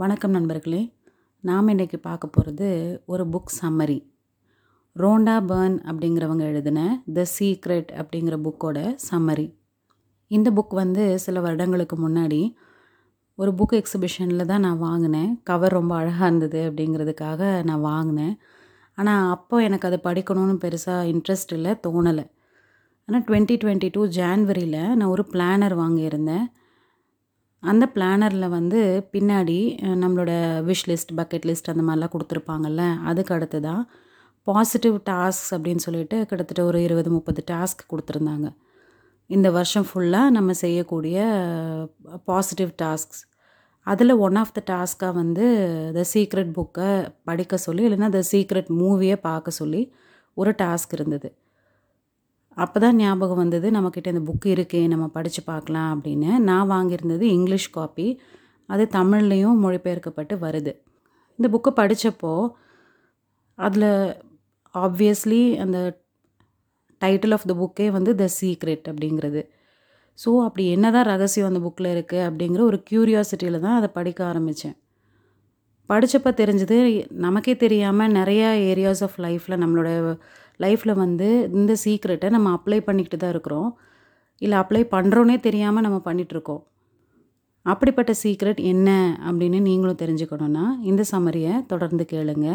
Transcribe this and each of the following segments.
வணக்கம் நண்பர்களே நாம் இன்றைக்கி பார்க்க போகிறது ஒரு புக் சம்மரி ரோண்டா பர்ன் அப்படிங்கிறவங்க எழுதின த சீக்ரெட் அப்படிங்கிற புக்கோட சம்மரி இந்த புக் வந்து சில வருடங்களுக்கு முன்னாடி ஒரு புக் எக்ஸிபிஷனில் தான் நான் வாங்கினேன். கவர் ரொம்ப அழகாக இருந்தது அப்படிங்கிறதுக்காக நான் வாங்கினேன். ஆனால் அப்போ எனக்கு அது படிக்கணும்னு பெருசாக இன்ட்ரெஸ்ட் இல்லை தோணலை. ஆனால் டுவெண்ட்டி டுவெண்ட்டி டூ ஜான்வரியில் நான் ஒரு பிளானர் வாங்கியிருந்தேன். அந்த பிளானரில் வந்து பின்னாடி நம்மளோட விஷ் லிஸ்ட் பக்கெட் லிஸ்ட் அந்த மாதிரிலாம் கொடுத்துருப்பாங்கல்ல அதுக்கு அடுத்து தான் பாசிட்டிவ் டாஸ்க் அப்படின்னு சொல்லிட்டு கிட்டத்தட்ட ஒரு இருபது முப்பது டாஸ்க் கொடுத்துருந்தாங்க. இந்த வருஷம் ஃபுல்லாக நம்ம செய்யக்கூடிய பாசிட்டிவ் டாஸ்க்ஸ் அதில் ஒன் ஆஃப் த டாஸ்க்காக வந்து த சீக்ரெட் புக்கை படிக்க சொல்லி இல்லைன்னா த சீக்ரெட் மூவியை பார்க்க சொல்லி ஒரு டாஸ்க் இருந்தது. அப்போ தான் ஞாபகம் வந்தது நம்மக்கிட்ட இந்த புக் இருக்கே நம்ம படித்து பார்க்கலாம் அப்படின்னு. நான் வாங்கியிருந்தது இங்கிலீஷ் காப்பி அது தமிழ்லேயும் மொழிபெயர்க்கப்பட்டு வருது. இந்த புக்கை படித்தப்போ அதில் ஆப்வியஸ்லி அந்த டைட்டில் ஆஃப் த புக்கே வந்து த சீக்ரெட் அப்படிங்கிறது. ஸோ அப்படி என்னதான் ரகசியம் அந்த புக்கில் இருக்குது அப்படிங்கிற ஒரு க்யூரியாசிட்டியில் தான் அதை படிக்க ஆரம்பித்தேன் படித்தப்போ தெரிஞ்சது நமக்கே தெரியாமல் நிறையா ஏரியாஸ் ஆஃப் லைஃப்பில் நம்மளோட லைஃப்பில் வந்து இந்த சீக்ரெட்டை நம்ம அப்ளை பண்ணிக்கிட்டு தான் இருக்கிறோம். இல்லை அப்ளை பண்ணுறோன்னே தெரியாமல் நம்ம பண்ணிகிட்ருக்கோம் அப்படிப்பட்ட சீக்ரெட் என்ன அப்படின்னு நீங்களும் தெரிஞ்சுக்கணுன்னா இந்த சம்மரியை தொடர்ந்து கேளுங்க.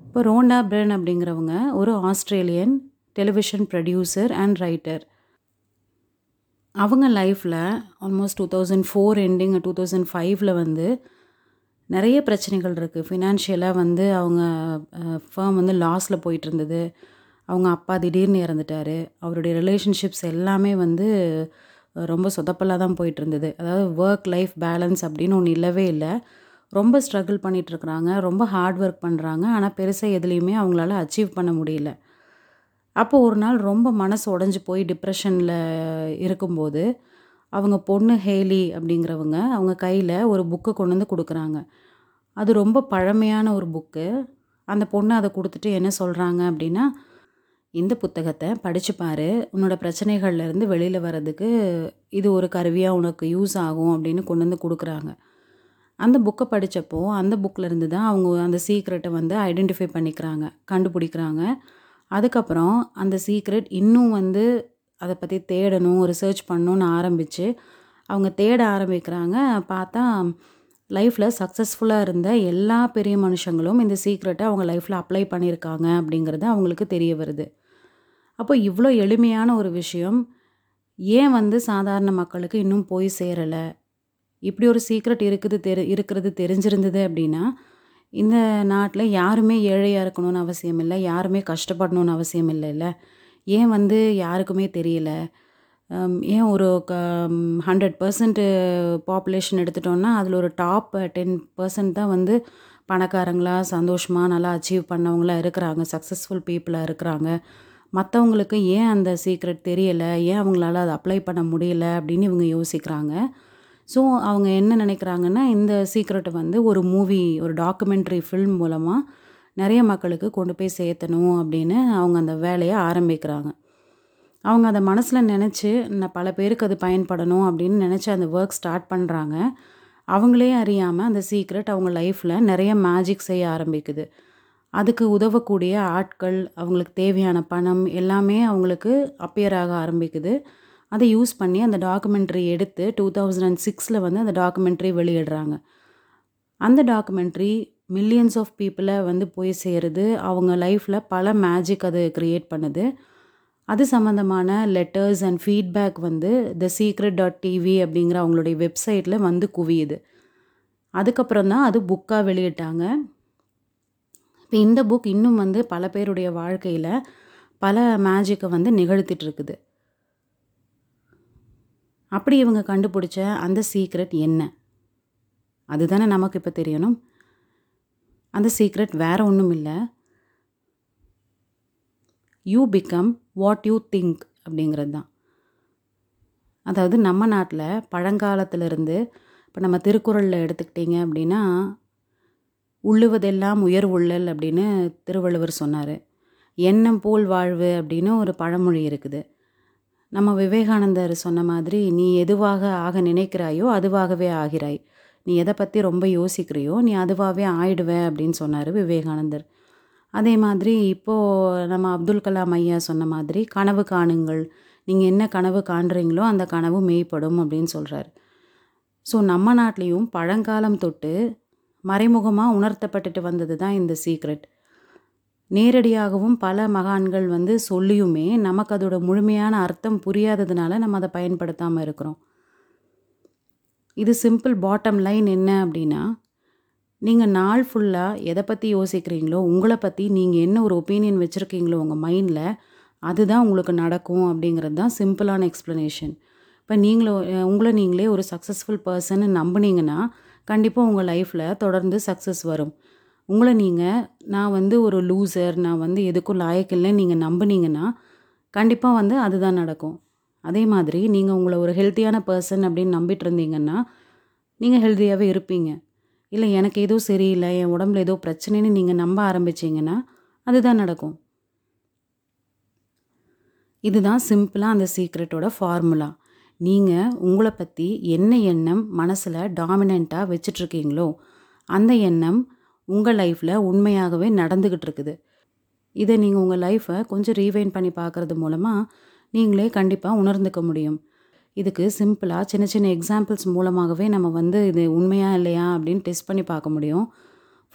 இப்போ ரோண்டா பிரன் அப்படிங்கிறவங்க ஒரு Australian television producer and writer அவங்க லைஃப்பில் almost two thousand four ending two thousand ஃபைவ்ல வந்து நிறைய பிரச்சனைகள் இருக்குது ஃபினான்ஷியலாக வந்து அவங்க ஃபேம் வந்து லாஸில் போயிட்டு இருந்தது அவங்க அப்பா திடீர்னு இறந்துட்டார். அவருடைய ரிலேஷன்ஷிப்ஸ் எல்லாமே வந்து ரொம்ப சொதப்பலாக தான் போயிட்டு இருந்தது அதாவது ஒர்க் லைஃப் பேலன்ஸ் அப்படின்னு ஒன்று இல்லவே இல்லை. ரொம்ப ஸ்ட்ரகிள் பண்ணிகிட்ருக்குறாங்க ரொம்ப ஹார்ட் ஒர்க் பண்ணுறாங்க ஆனால் பெருசாக எதுலேயுமே அவங்களால அச்சீவ் பண்ண முடியல. அப்போ ஒரு நாள் ரொம்ப மனசு உடஞ்சி போய் டிப்ரெஷனில் இருக்கும்போது அவங்க பொண்ணு ஹேலி அப்படிங்கிறவங்க அவங்க கையில் ஒரு புக்கை கொண்டு வந்து கொடுக்குறாங்க. அது ரொம்ப பழமையான ஒரு புக்கு. அந்த பொண்ணு அதை கொடுத்துட்டு என்ன சொல்கிறாங்க அப்படின்னா இந்த புத்தகத்தை படித்து பாரு. உன்னோட பிரச்சனைகள்லேருந்து வெளியில் வர்றதுக்கு இது ஒரு கருவியாக உனக்கு யூஸ் ஆகும் அப்படின்னு கொண்டு வந்து கொடுக்குறாங்க. அந்த புக்கை படித்தப்போ அந்த புக்கிலேருந்து தான் அவங்க அந்த சீக்ரெட்டை வந்து ஐடென்டிஃபை பண்ணிக்கிறாங்க கண்டுபிடிக்கிறாங்க. அதுக்கப்புறம் அந்த சீக்ரெட் இன்னும் வந்து அதை பற்றி தேடணும் ரிசர்ச் பண்ணணும்னு ஆரம்பித்து அவங்க தேட ஆரம்பிக்கிறாங்க. பார்த்தா லைஃப்பில் சக்ஸஸ்ஃபுல்லாக இருந்த எல்லா பெரிய மனுஷங்களும் இந்த சீக்ரெட்டை அவங்க லைஃப்பில் அப்ளை பண்ணியிருக்காங்க அப்படிங்கிறது அவங்களுக்கு தெரிய வருது. அப்போ இவ்வளோ எளிமையான ஒரு விஷயம் ஏன் வந்து சாதாரண மக்களுக்கு இன்னும் போய் சேரலை? இப்படி ஒரு சீக்ரெட் இருக்குது தெரி இருக்கிறது தெரிஞ்சிருந்தது அப்படின்னா இந்த நாட்டில் யாருமே ஏழையாக இருக்கணும்னு அவசியம் இல்லை யாருமே கஷ்டப்படணும்னு அவசியம் இல்லைல்ல ஏன் வந்து யாருக்குமே தெரியல? ஏன் ஒரு க ஹண்ட்ரட் பர்சன்ட் பாப்புலேஷன் எடுத்துட்டோன்னா அதில் ஒரு டாப் டென் பர்சன்ட் தான் வந்து பணக்காரங்களாக சந்தோஷமாக நல்லா அச்சீவ் பண்ணவங்களா இருக்கிறாங்க சக்ஸஸ்ஃபுல் பீப்புளாக இருக்கிறாங்க. மற்றவங்களுக்கு ஏன் அந்த சீக்ரெட் தெரியலை? ஏன் அவங்களால அதை அப்ளை பண்ண முடியல? அப்படின்னு இவங்க யோசிக்கிறாங்க. ஸோ அவங்க என்ன நினைக்கிறாங்கன்னா இந்த சீக்ரெட்டை வந்து ஒரு மூவி ஒரு டாக்குமெண்ட்ரி ஃபில்ம் மூலமாக நிறைய மக்களுக்கு கொண்டு போய் சேர்த்தணும் அப்படின்னு அவங்க அந்த வேலையை ஆரம்பிக்கிறாங்க. அவங்க அதை மனசில் நினச்சி நான் பல பேருக்கு அது பயன்படணும் அப்படின்னு நினச்சி அந்த ஒர்க் ஸ்டார்ட் பண்ணுறாங்க அவங்களே அறியாமல் அந்த சீக்ரெட் அவங்க லைஃப்பில் நிறைய மேஜிக் செய்ய ஆரம்பிக்குது. அதுக்கு உதவக்கூடிய ஆட்கள் அவங்களுக்கு தேவையான பணம் எல்லாமே அவங்களுக்கு அப்பியர் ஆக ஆரம்பிக்குது. அதை யூஸ் பண்ணி அந்த டாக்குமெண்ட்ரி எடுத்து டூ தௌசண்ட் அண்ட் சிக்ஸில் வந்து அந்த டாக்குமெண்ட்ரி வெளியிடுறாங்க. அந்த டாக்குமெண்ட்ரி மில்லியன்ஸ் ஆஃப் பீப்புளை வந்து போய் சேருது. அவங்க லைஃப்பில் பல மேஜிக் அது க்ரியேட் பண்ணுது. அது சம்மந்தமான லெட்டர்ஸ் அண்ட் ஃபீட்பேக் வந்து த சீக்ரெட் டாட் டிவி அப்படிங்கிற அவங்களுடைய வெப்சைட்டில் வந்து குவியுது. அதுக்கப்புறம் தான் அது புக்காக வெளியிட்டாங்க. இப்போ இந்த புக் இன்னும் வந்து பல பேருடைய வாழ்க்கையில் பல மேஜிக்கை வந்து நிகழ்த்திட்டுருக்குது அப்படி இவங்க கண்டுபிடிச்ச அந்த சீக்ரெட் என்ன? அதுதானே நமக்கு இப்போ தெரியணும். அந்த சீக்ரெட் வேறு ஒன்றும் இல்லை you become what you think அப்படிங்கிறது தான். அதாவது நம்ம நாட்டில் பழங்காலத்திலிருந்து இப்போ நம்ம திருக்குறளில் எடுத்துக்கிட்டிங்க அப்படின்னா உள்ளுவதெல்லாம் உயர் உள்ளல் அப்படின்னு திருவள்ளுவர் சொன்னார். எண்ணம் போல் வாழ்வு அப்படின்னு ஒரு பழமொழி இருக்குது. நம்ம விவேகானந்தர் சொன்ன மாதிரி நீ எதுவாக ஆக நினைக்கிறாயோ அதுவாகவே ஆகிறாய். நீ எதை பற்றி ரொம்ப யோசிக்கிறியோ நீ அதுவாகவே ஆயிடுவே அப்படின்னு சொன்னார் விவேகானந்தர். அதே மாதிரி இப்போது நம்ம அப்துல் கலாம் ஐயா சொன்ன மாதிரி கனவு காணுங்கள். நீங்கள் என்ன கனவு காண்றீங்களோ அந்த கனவு மெய்ப்படும் அப்படின்னு சொல்கிறார் ஸோ நம்ம நாட்டிலையும் பழங்காலம் தொட்டு மறைமுகமாக உணர்த்தப்பட்டுட்டு வந்தது தான் இந்த சீக்ரெட் நேரடியாகவும் பல மகான்கள் வந்து சொல்லியுமே நமக்கு அதோட முழுமையான அர்த்தம் புரியாததுனால நம்ம அதை பயன்படுத்தாமல் இருக்கிறோம். இது சிம்பிள் பாட்டம் லைன் என்ன அப்படின்னா நீங்கள் நாள் ஃபுல்லாக எதை பற்றி யோசிக்கிறீங்களோ உங்களை பற்றி நீங்கள் என்ன ஒரு ஒப்பீனியன் வச்சுருக்கீங்களோ உங்கள் மைண்டில் அதுதான் உங்களுக்கு நடக்கும் அப்படிங்கிறது தான் சிம்பிளான எக்ஸ்ப்ளனேஷன் இப்போ நீங்களும் உங்களை நீங்களே ஒரு சக்ஸஸ்ஃபுல் பர்சன் நம்புனீங்கன்னா கண்டிப்பாக உங்கள் லைஃப்பில் தொடர்ந்து சக்ஸஸ் வரும். உங்களை நீங்கள் நான் வந்து ஒரு லூசர் நான் வந்து எதுக்கும் லாயக்கில்லைன்னு நீங்கள் நம்புனீங்கன்னா கண்டிப்பாக வந்து அதுதான் நடக்கும். அதே மாதிரி நீங்கள் உங்களை ஒரு ஹெல்த்தியான பர்சன் அப்படின்னு நம்பிட்டு இருந்தீங்கன்னா நீங்கள் ஹெல்த்தியாகவே இருப்பீங்க. இல்லை எனக்கு ஏதோ சரியில்லை. என் உடம்புல ஏதோ பிரச்சனைன்னு நீங்கள் நம்ப ஆரம்பிச்சிங்கன்னா அதுதான் நடக்கும். இதுதான் சிம்பிளாக அந்த சீக்ரெட்டோட ஃபார்முலா. நீங்கள் உங்களை பற்றி என்ன எண்ணம் மனசில் டாமினண்ட்டாக வச்சிட்ருக்கீங்களோ அந்த எண்ணம் உங்கள் லைஃப்பில் உண்மையாகவே நடந்துக்கிட்டு இருக்குது இதை நீங்கள் உங்கள் லைஃப்பை கொஞ்சம் ரீவைன் பண்ணி பார்க்குறது மூலமாக நீங்களே கண்டிப்பாக உணர்ந்துக்க முடியும். இதுக்கு சிம்பிளாக சின்ன சின்ன எக்ஸாம்பிள்ஸ் மூலமாகவே நம்ம வந்து இது உண்மையா இல்லையா அப்படின்னு டெஸ்ட் பண்ணி பார்க்க முடியும்.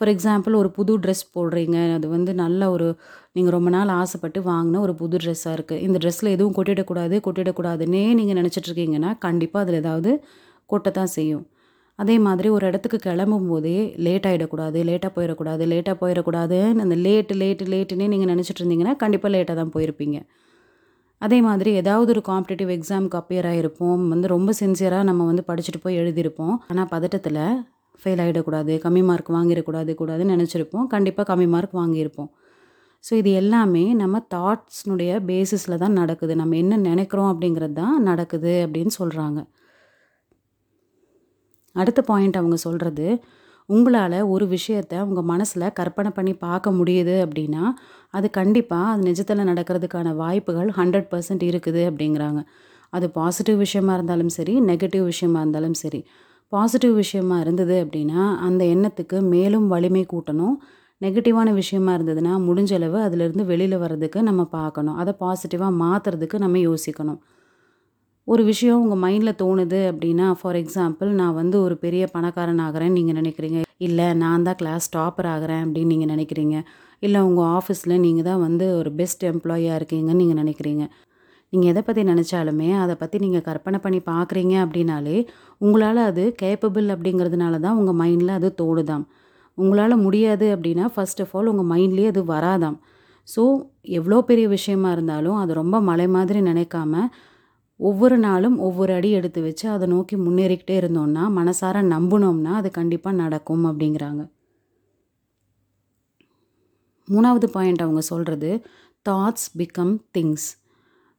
ஃபார் எக்ஸாம்பிள் ஒரு புது ட்ரெஸ் போடுறீங்க. அது வந்து நல்ல ஒரு நீங்கள் ரொம்ப நாள் ஆசைப்பட்டு வாங்கின ஒரு புது ட்ரெஸ்ஸாக இருக்குது இந்த ட்ரெஸ்ஸில் எதுவும் கொட்டிடக்கூடாது கொட்டிடக்கூடாதுன்னே நீங்கள் நினச்சிட்ருக்கீங்கன்னா கண்டிப்பாக அதில் ஏதாவது கொட்டத்தான் செய்யும். அதே மாதிரி ஒரு இடத்துக்கு கிளம்பும் போதே லேட் ஆகிடக்கூடாது லேட்டாக போயிடக்கூடாது லேட்டாக போயிடக்கூடாதுன்னு அந்த லேட்டு லேட்டு லேட்டுன்னே நீங்கள் நினச்சிட்டு இருந்தீங்கன்னா கண்டிப்பாக லேட்டாக தான் போயிருப்பீங்க. அதே மாதிரி ஏதாவது ஒரு காம்படிட்டிவ் எக்ஸாமுக்கு அப்பியர் ஆகிருப்போம் வந்து ரொம்ப சின்சியராக நம்ம வந்து படிச்சுட்டு போய் எழுதியிருப்போம். ஆனால் பதட்டத்தில் ஃபெயில் ஆகிடக்கூடாது கம்மி மார்க் வாங்கிடக்கூடாது கூடாதுன்னு நினச்சிருப்போம். கண்டிப்பாக கம்மி மார்க் வாங்கியிருப்போம். ஸோ இது எல்லாமே நம்ம தாட்ஸ்னுடைய பேசிஸில் தான் நடக்குது. நம்ம என்ன நினைக்கிறோம் அப்படிங்கிறது தான் நடக்குது அப்படின்னு சொல்கிறாங்க அடுத்த பாயிண்ட் அவங்க சொல்கிறது உங்களால் ஒரு விஷயத்த உங்கள் மனசில் கற்பனை பண்ணி பார்க்க முடியுது அப்படின்னா அது கண்டிப்பாக அது நிஜத்தில் நடக்கிறதுக்கான வாய்ப்புகள் ஹண்ட்ரட் பர்சன்ட் இருக்குது அப்படிங்கிறாங்க. அது பாசிட்டிவ் விஷயமா இருந்தாலும் சரி நெகட்டிவ் விஷயமா இருந்தாலும் சரி. பாசிட்டிவ் விஷயமா இருந்தது அப்படின்னா அந்த எண்ணத்துக்கு மேலும் வலிமை கூட்டணும். நெகட்டிவான விஷயமா இருந்ததுன்னா முடிஞ்சளவு அதிலிருந்து வெளியில் வர்றதுக்கு நம்ம பார்க்கணும். அதை பாசிட்டிவாக மாற்றுறதுக்கு நம்ம யோசிக்கணும். ஒரு விஷயம் உங்கள் மைண்டில் தோணுது அப்படின்னா ஃபார் எக்ஸாம்பிள் நான் வந்து ஒரு பெரிய பணக்காரன் ஆகிறேன்னு நீங்கள் நினைக்கிறீங்க. இல்லை நான் தான் கிளாஸ் டாப்பர் ஆகிறேன் அப்படின்னு நீங்கள் நினைக்கிறீங்க. இல்லை உங்கள் ஆஃபீஸில் நீங்கள் தான் வந்து ஒரு பெஸ்ட் எம்ப்ளாயியாக இருக்கீங்கன்னு நீங்கள் நினைக்கிறீங்க. நீங்கள் எதை பற்றி நினச்சாலுமே அதை பற்றி நீங்கள் கற்பனை பண்ணி பார்க்குறீங்க அப்படின்னாலே உங்களால் அது கேப்பபிள் அப்படிங்கிறதுனால தான் உங்கள் மைண்டில் அது தோணுதாம். உங்களால் முடியாது அப்படின்னா ஃபர்ஸ்ட் ஆஃப் ஆல் உங்கள் மைண்ட்லேயே அது வராதாம். ஸோ எவ்வளோ பெரிய விஷயமா இருந்தாலும் அது ரொம்ப மலை மாதிரி நினைக்காம ஒவ்வொரு நாளும் ஒவ்வொரு அடி எடுத்து வச்சு அதை நோக்கி முன்னேறிக்கிட்டே இருந்தோம்னா மனசார நம்பினோம்னா அது கண்டிப்பாக நடக்கும் அப்படிங்கிறாங்க. மூணாவது பாயிண்ட் அவங்க சொல்கிறது தாட்ஸ் பிகம் திங்ஸ்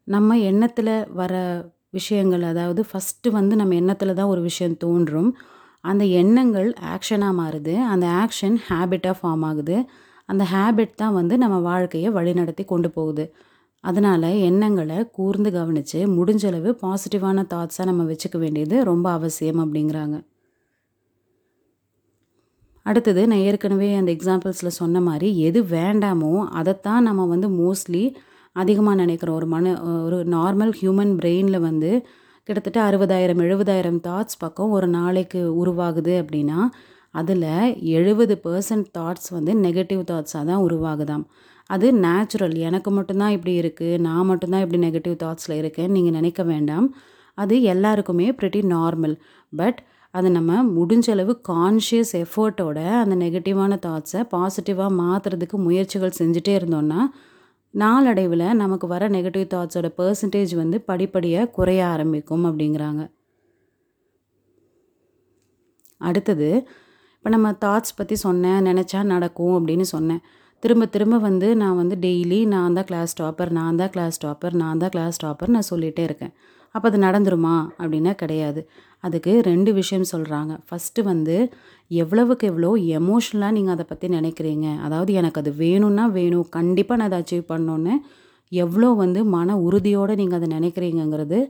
நம்ம எண்ணத்தில் வர விஷயங்கள் அதாவது ஃபஸ்ட்டு வந்து நம்ம எண்ணத்தில் தான் ஒரு விஷயம் தோன்றும். அந்த எண்ணங்கள் ஆக்ஷனாக மாறுது. அந்த ஆக்ஷன் ஹேபிட்டாக ஃபார்ம் ஆகுது. அந்த ஹேபிட் தான் வந்து நம்ம வாழ்க்கையை வழிநடத்தி கொண்டு போகுது. அதனால் எண்ணங்களை கூர்ந்து கவனித்து முடிஞ்சளவு பாசிட்டிவான தாட்ஸாக நம்ம வச்சுக்க வேண்டியது ரொம்ப அவசியம் அப்படிங்கிறாங்க. அடுத்தது நான் ஏற்கனவே அந்த எக்ஸாம்பிள்ஸில் சொன்ன மாதிரி எது வேண்டாமோ அதைத்தான் நம்ம வந்து மோஸ்ட்லி அதிகமாக நினைக்கிறோம். ஒரு மன ஒரு நார்மல் ஹியூமன் பிரெயினில் வந்து கிட்டத்தட்ட அறுபதாயிரம் எழுபதாயிரம் தாட்ஸ் பக்கம் ஒரு நாளைக்கு உருவாகுது அப்படின்னா அதில் எழுபது பர்சன்ட் தாட்ஸ் வந்து நெகட்டிவ் தாட்ஸாக தான் உருவாகுதாம். அது நேச்சுரல் எனக்கு மட்டும்தான் இப்படி இருக்குது நான் மட்டும்தான் இப்படி நெகட்டிவ் தாட்ஸில் இருக்கேன்னு நீங்கள் நினைக்க வேண்டாம். அது எல்லாருக்குமே ப்ரிட்டி நார்மல் பட் அதை நம்ம முடிஞ்ச அளவு கான்ஷியஸ் எஃபர்ட்டோட அந்த நெகட்டிவான தாட்ஸை பாசிட்டிவாக மாற்றுறதுக்கு முயற்சிகள் செஞ்சுட்டே இருந்தோம்னா நாளடைவில் நமக்கு வர நெகட்டிவ் தாட்ஸோட பர்சன்டேஜ் வந்து படிப்படியாக குறைய ஆரம்பிக்கும் அப்படிங்கிறாங்க. அடுத்தது இப்போ நம்ம தாட்ஸ் பற்றி சொன்னேன் நினச்சா நடக்கும் அப்படின்னு சொன்னேன். திரும்ப திரும்ப வந்து நான் வந்து டெய்லி நான் தான் கிளாஸ் டாப்பர் நான் தான் கிளாஸ் டாப்பர் நான் தான் கிளாஸ் டாப்பர் நான் சொல்லிகிட்டே இருக்கேன். அப்போ அது நடந்துருமா? அப்படின்னா கிடையாது. அதுக்கு ரெண்டு விஷயம் சொல்கிறாங்க ஃபஸ்ட்டு வந்து எவ்வளவுக்கு எவ்வளோ எமோஷ்னலாக நீங்கள் அதை பற்றி நினைக்கிறீங்க? அதாவது எனக்கு அது வேணும்னா வேணும். கண்டிப்பாக நான் அதை அச்சீவ் பண்ணோன்னு எவ்வளோ வந்து மன உறுதியோடு நீங்கள் அதை நினைக்கிறீங்கங்கிறது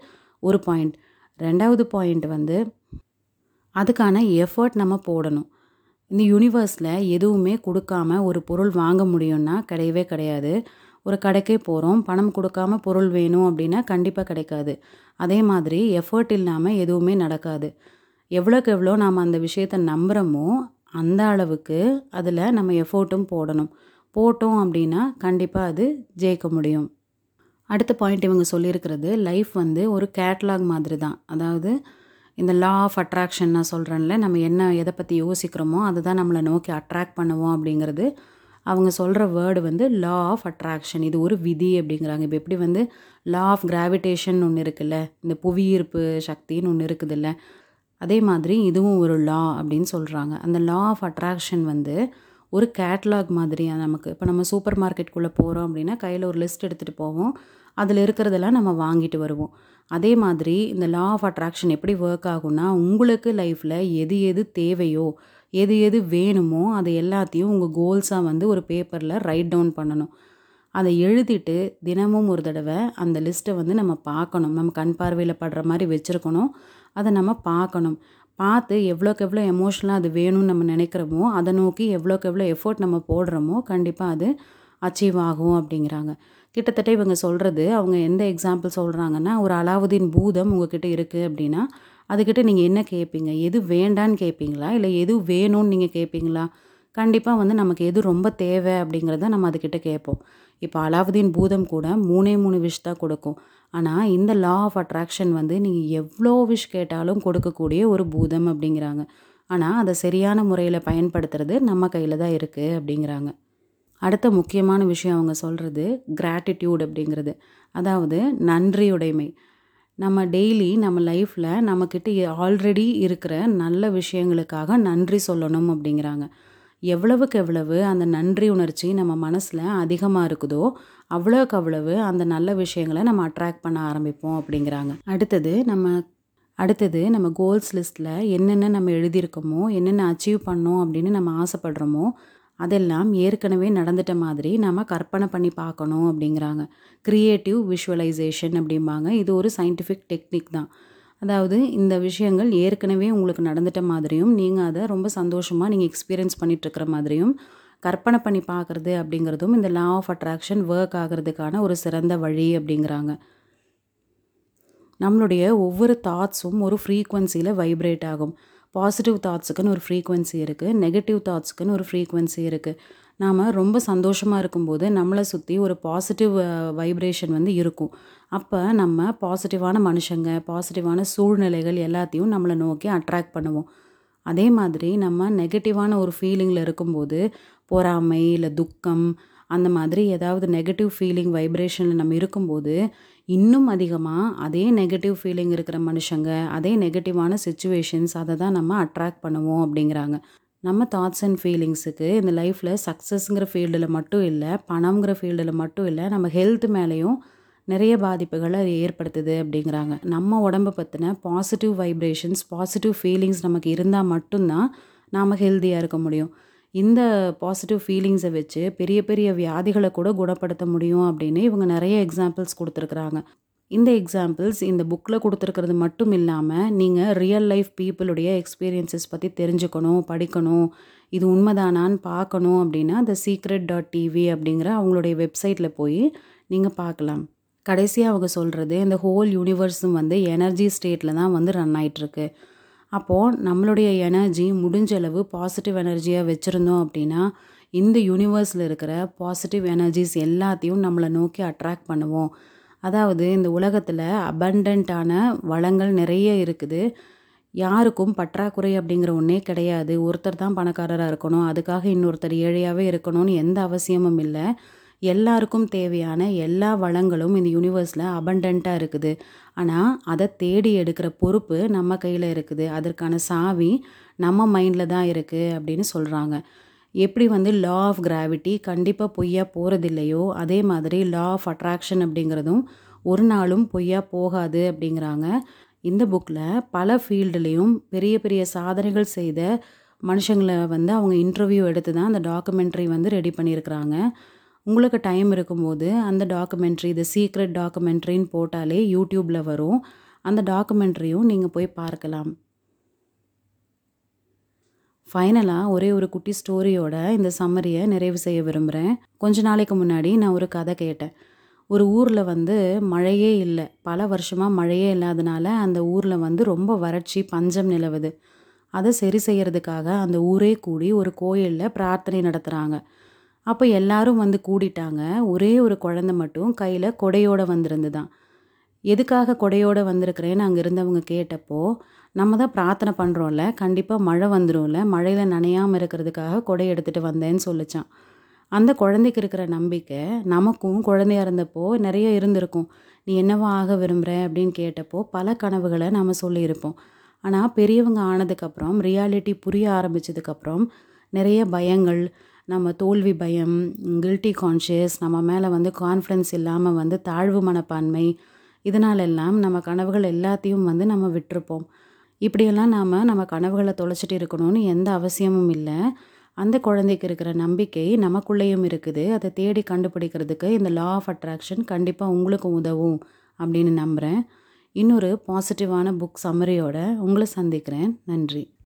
ஒரு பாயிண்ட் ரெண்டாவது பாயிண்ட் வந்து அதுக்கான எஃபர்ட் நம்ம போடணும். இந்த யூனிவர்ஸில் எதுவுமே கொடுக்காம ஒரு பொருள் வாங்க முடியும்னா கிடையவே கிடையாது. ஒரு கடைக்கே போகிறோம் பணம் கொடுக்காம பொருள் வேணும் அப்படின்னா கண்டிப்பாக கிடைக்காது. அதே மாதிரி எஃபர்ட் இல்லாமல் எதுவுமே நடக்காது. எவ்வளோக்கு எவ்வளோ நாம் அந்த விஷயத்தை நம்புகிறோமோ அந்த அளவுக்கு அதில் நம்ம எஃபோர்ட்டும் போடணும். போட்டோம் அப்படின்னா கண்டிப்பாக அது ஜெயிக்க முடியும். அடுத்த பாயிண்ட் இவங்க சொல்லியிருக்கிறது லைஃப் வந்து ஒரு கேட்லாக் மாதிரி தான். அதாவது இந்த லா ஆஃப் அட்ராக்ஷன் நான் சொல்கிறேன்ல நம்ம என்ன எதை பற்றி யோசிக்கிறோமோ அதுதான் நம்மளை நோக்கி அட்ராக்ட் பண்ணுவோம் அப்படிங்கிறது. அவங்க சொல்கிற வேர்டு வந்து லா ஆஃப் அட்ராக்ஷன் இது ஒரு விதி அப்படிங்கிறாங்க. இப்போ எப்படி வந்து லா ஆஃப் கிராவிடேஷன் ஒன்று இருக்குல்ல இந்த புவியீர்ப்பு சக்தின்னு ஒன்று இருக்குதுல்ல அதே மாதிரி இதுவும் ஒரு லா அப்படின்னு சொல்கிறாங்க அந்த லா ஆஃப் அட்ராக்ஷன் வந்து ஒரு கேட்லாக் மாதிரி நமக்கு. இப்போ நம்ம சூப்பர் மார்க்கெட்டுக்குள்ளே போகிறோம் அப்படின்னா கையில் ஒரு லிஸ்ட் எடுத்துகிட்டு போவோம். அதில் இருக்கிறதெல்லாம் நம்ம வாங்கிட்டு வருவோம். அதே மாதிரி இந்த லா ஆஃப் அட்ராக்ஷன் எப்படி ஒர்க் ஆகும்னா உங்களுக்கு லைஃப்பில் எது எது தேவையோ எது எது வேணுமோ அது எல்லாத்தையும் உங்கள் கோல்ஸாக வந்து ஒரு பேப்பரில் ரைட் டவுன் பண்ணணும். அதை எழுதிட்டு தினமும் ஒரு தடவை அந்த லிஸ்ட்டை வந்து நம்ம பார்க்கணும். நம்ம கண் பார்வையில் படுற மாதிரி வச்சுருக்கணும். அதை நம்ம பார்க்கணும். பார்த்து எவ்வளோக்கு எவ்வளோ எமோஷனலாக அது வேணும்னு நம்ம நினைக்கிறோமோ அதை நோக்கி எவ்வளோக்கு எவ்வளோ எஃபோர்ட் நம்ம போடுறோமோ கண்டிப்பாக அது அச்சீவ் ஆகும் அப்படிங்கிறாங்க. கிட்டத்தட்ட இவங்க சொல்கிறது அவங்க எந்த எக்ஸாம்பிள் சொல்கிறாங்கன்னா ஒரு அலாவுதீன் பூதம் உங்ககிட்ட இருக்குது அப்படின்னா அதுக்கிட்ட நீங்கள் என்ன கேட்பீங்க எது வேண்டான்னு கேட்பீங்களா இல்லை எது வேணும்னு நீங்கள் கேட்பீங்களா கண்டிப்பாக வந்து நமக்கு எது ரொம்ப தேவை அப்படிங்கிறத நம்ம அதுக்கிட்ட கேட்போம் இப்போ அலாவுதீன் பூதம் கூட மூணே மூணு விஷ் தான் கொடுக்கும். ஆனால் இந்த லா ஆஃப் அட்ராக்ஷன் வந்து நீங்கள் எவ்வளோ விஷ் கேட்டாலும் கொடுக்கக்கூடிய ஒரு பூதம் அப்படிங்கிறாங்க. ஆனால் அதை சரியான முறையில் பயன்படுத்துறது நம்ம கையில் தான் இருக்குது அப்படிங்கிறாங்க. அடுத்த முக்கியமான விஷயம் அவங்க சொல்கிறது கிராட்டிடியூட் அப்படிங்கிறது. அதாவது நன்றியுடைமை. நம்ம டெய்லி நம்ம லைஃப்பில் நம்மக்கிட்ட ஆல்ரெடி இருக்கிற நல்ல விஷயங்களுக்காக நன்றி சொல்லணும் அப்படிங்கிறாங்க. எவ்வளவுக்கு எவ்வளவு அந்த நன்றி உணர்ச்சி நம்ம மனசில் அதிகமாக இருக்குதோ அவ்வளோக்கு அவ்வளவு அந்த நல்ல விஷயங்களை நம்ம அட்ராக்ட் பண்ண ஆரம்பிப்போம் அப்படிங்கிறாங்க. அடுத்தது நம்ம அடுத்தது நம்ம கோல்ஸ் லிஸ்ட்டில் என்னென்ன நம்ம எழுதியிருக்கோமோ என்னென்ன அச்சீவ் பண்ணோம் அப்படின்னு நம்ம ஆசைப்படுறோமோ அதெல்லாம் ஏற்கனவே நடந்துட்ட மாதிரி நம்ம கற்பனை பண்ணி பார்க்கணும் அப்படிங்கிறாங்க. க்ரியேட்டிவ் விஷுவலைசேஷன் அப்படிம்பாங்க. இது ஒரு சயின்டிஃபிக் டெக்னிக் தான். அதாவது இந்த விஷயங்கள் ஏற்கனவே உங்களுக்கு நடந்துட்ட மாதிரியும் நீங்கள் அதை ரொம்ப சந்தோஷமாக நீங்கள் எக்ஸ்பீரியன்ஸ் பண்ணிகிட்ருக்கிற மாதிரியும் கற்பனை பண்ணி பார்க்குறது அப்படிங்கிறதும் இந்த லா ஆஃப் அட்ராக்ஷன் ஒர்க் ஆகிறதுக்கான ஒரு சிறந்த வழி அப்படிங்கிறாங்க. நம்மளுடைய ஒவ்வொரு தாட்ஸும் ஒரு ஃப்ரீக்குவன்சியில் வைப்ரேட் ஆகும். பாசிட்டிவ் தாட்ஸுக்குன்னு ஒரு ஃப்ரீக்குவென்சி இருக்குது நெகட்டிவ் தாட்ஸுக்குன்னு ஒரு ஃப்ரீக்குவன்சி இருக்குது நாம் ரொம்ப சந்தோஷமாக இருக்கும்போது நம்மளை சுற்றி ஒரு பாசிட்டிவ் வைப்ரேஷன் வந்து இருக்கும். அப்போ நம்ம பாசிட்டிவான மனுஷங்க பாசிட்டிவான சூழ்நிலைகள் எல்லாத்தையும் நம்மளை நோக்கி அட்ராக்ட் பண்ணுவோம். அதே மாதிரி நம்ம நெகட்டிவான ஒரு ஃபீலிங்கில் இருக்கும்போது பொறாமை இல்லை துக்கம் அந்த மாதிரி ஏதாவது நெகட்டிவ் ஃபீலிங் வைப்ரேஷனில் நம்ம இருக்கும்போது இன்னும் அதிகமாக அதே நெகட்டிவ் ஃபீலிங் இருக்கிற மனுஷங்க அதே நெகட்டிவான சுச்சுவேஷன்ஸ் அதை தான் நம்ம அட்ராக்ட் பண்ணுவோம் அப்படிங்கிறாங்க. நம்ம தாட்ஸ் அண்ட் ஃபீலிங்ஸுக்கு இந்த லைஃப்பில் சக்ஸஸ்ங்கிற ஃபீல்டில் மட்டும் இல்லை பணம்ங்கிற ஃபீல்டில் மட்டும் இல்லை நம்ம ஹெல்த் மேலேயும் நிறைய பாதிப்புகளை அது ஏற்படுத்துது அப்படிங்கிறாங்க. நம்ம உடம்பை பற்றின பாசிட்டிவ் வைப்ரேஷன்ஸ் பாசிட்டிவ் ஃபீலிங்ஸ் நமக்கு இருந்தால் மட்டும்தான் நாம் ஹெல்த்தியாக இருக்க முடியும். இந்த பாசிட்டிவ் ஃபீலிங்ஸை வச்சு பெரிய பெரிய வியாதிகளை கூட குணப்படுத்த முடியும் அப்படின்னு இவங்க நிறைய எக்ஸாம்பிள்ஸ் கொடுத்துருக்குறாங்க. இந்த எக்ஸாம்பிள்ஸ் இந்த புக்கில் கொடுத்துருக்கிறது மட்டும் இல்லாமல் நீங்கள் ரியல் லைஃப் பீப்புளுடைய எக்ஸ்பீரியன்ஸஸ் பற்றி தெரிஞ்சுக்கணும் படிக்கணும் இது உண்மைதானான்னு பார்க்கணும் அப்படின்னா த சீக்ரெட் டாட் டிவி அப்படிங்கிற அவங்களுடைய வெப்சைட்டில் போய் நீங்கள் பார்க்கலாம். கடைசியாக அவங்க சொல்கிறது இந்த ஹோல் யூனிவர்ஸும் வந்து எனர்ஜி ஸ்டேட்டில் தான் வந்து ரன் ஆகிட்டுருக்கு அப்போது நம்மளுடைய எனர்ஜி முடிஞ்ச அளவு பாசிட்டிவ் எனர்ஜியாக வச்சுருந்தோம் அப்படின்னா இந்த யூனிவர்ஸில் இருக்கிற பாசிட்டிவ் எனர்ஜிஸ் எல்லாத்தையும் நம்மளை நோக்கி அட்ராக்ட் பண்ணுவோம். அதாவது இந்த உலகத்தில் அபண்டண்ட்டான வளங்கள் நிறைய இருக்குது. யாருக்கும் பற்றாக்குறை அப்படிங்கிற ஒன்றே கிடையாது. ஒருத்தர் தான் பணக்காரராக இருக்கணும். அதுக்காக இன்னொருத்தர் ஏழையாகவே இருக்கணும்னு எந்த அவசியமும் இல்லை. எல்லாருக்கும் தேவையான எல்லா வளங்களும் இந்த யூனிவர்ஸில் அபண்டண்ட்டாக இருக்குது. ஆனால் அதை தேடி எடுக்கிற பொறுப்பு நம்ம கையில் இருக்குது. அதற்கான சாவி நம்ம மைண்டில் தான் இருக்குது அப்படின்னு சொல்கிறாங்க எப்படி வந்து லா ஆஃப் கிராவிட்டி கண்டிப்பாக பொய்யா போகிறதில்லையோ அதே மாதிரி லா ஆஃப் அட்ராக்ஷன் அப்படிங்கிறதும் ஒரு நாளும் பொய்யா போகாது அப்படிங்கிறாங்க. இந்த புக்கில் பல ஃபீல்டுலேயும் பெரிய பெரிய சாதனைகள் செய்த மனுஷங்களை வந்து அவங்க இன்டர்வியூ எடுத்து தான் அந்த டாக்குமெண்ட்ரி வந்து ரெடி பண்ணியிருக்கிறாங்க. உங்களுக்கு டைம் இருக்கும்போது அந்த டாக்குமெண்ட்ரி இது சீக்ரெட் டாக்குமெண்ட்ரின்னு போட்டாலே யூடியூப்பில் வரும். அந்த டாக்குமெண்ட்ரியும் நீங்கள் போய் பார்க்கலாம். ஃபைனலாக ஒரே ஒரு குட்டி ஸ்டோரியோட இந்த சம்மரியை நிறைவு செய்ய விரும்புகிறேன் கொஞ்ச நாளைக்கு முன்னாடி நான் ஒரு கதை கேட்டேன். ஒரு ஊரில் வந்து மழையே இல்லை. பல வருஷமாக மழையே இல்லாதனால அந்த ஊரில் வந்து ரொம்ப வறட்சி பஞ்சம் நிலவுது. அதை சரி செய்யறதுக்காக அந்த ஊரே கூடி ஒரு கோயிலில் பிரார்த்தனை நடத்துகிறாங்க அப்போ எல்லாரும் வந்து கூடிட்டாங்க. ஒரே ஒரு குழந்தை மட்டும் கையில் கொடையோடு வந்திருந்துதான். எதுக்காக கொடையோடு வந்திருக்கிறேன்னு அங்கே இருந்தவங்க கேட்டப்போ நம்ம தான் பிரார்த்தனை பண்ணுறோம்ல கண்டிப்பாக மழை வந்துடும்ல மழையில் நனையாமல் இருக்கிறதுக்காக கொடை எடுத்துகிட்டு வந்தேன்னு சொல்லிச்சான் அந்த குழந்தைக்கு இருக்கிற நம்பிக்கை நமக்கும் குழந்தையா இருந்தப்போ நிறைய இருந்திருக்கும். நீ என்னவா ஆக விரும்புகிற அப்படின்னு கேட்டப்போ பல கனவுகளை நாம் சொல்லியிருப்போம். ஆனால் பெரியவங்க ஆனதுக்கப்புறம் ரியாலிட்டி புரிய ஆரம்பித்ததுக்கப்புறம் நிறைய பயங்கள் நம்ம தோல்வி பயம் கில்ட்டி கான்ஷியஸ் நம்ம மேலே வந்து கான்ஃபிடென்ஸ் இல்லாமல் வந்து தாழ்வு மனப்பான்மை இதனாலெல்லாம் நம்ம கனவுகள் எல்லாத்தையும் வந்து நம்ம விட்டுருப்போம். இப்படியெல்லாம் நாம் நம்ம கனவுகளை தொலைச்சிட்டு இருக்கணும்னு எந்த அவசியமும் இல்லை. அந்த குழந்தைக்கு இருக்கிற நம்பிக்கை நமக்குள்ளேயும் இருக்குது. அதை தேடி கண்டுபிடிக்கிறதுக்கு இந்த லா ஆஃப் அட்ராக்ஷன் கண்டிப்பாக உங்களுக்கும் உதவும் அப்படின்னு நம்புகிறேன் இன்னொரு பாசிட்டிவான புக் சம்மரியோட உங்களை சந்திக்கிறேன். நன்றி.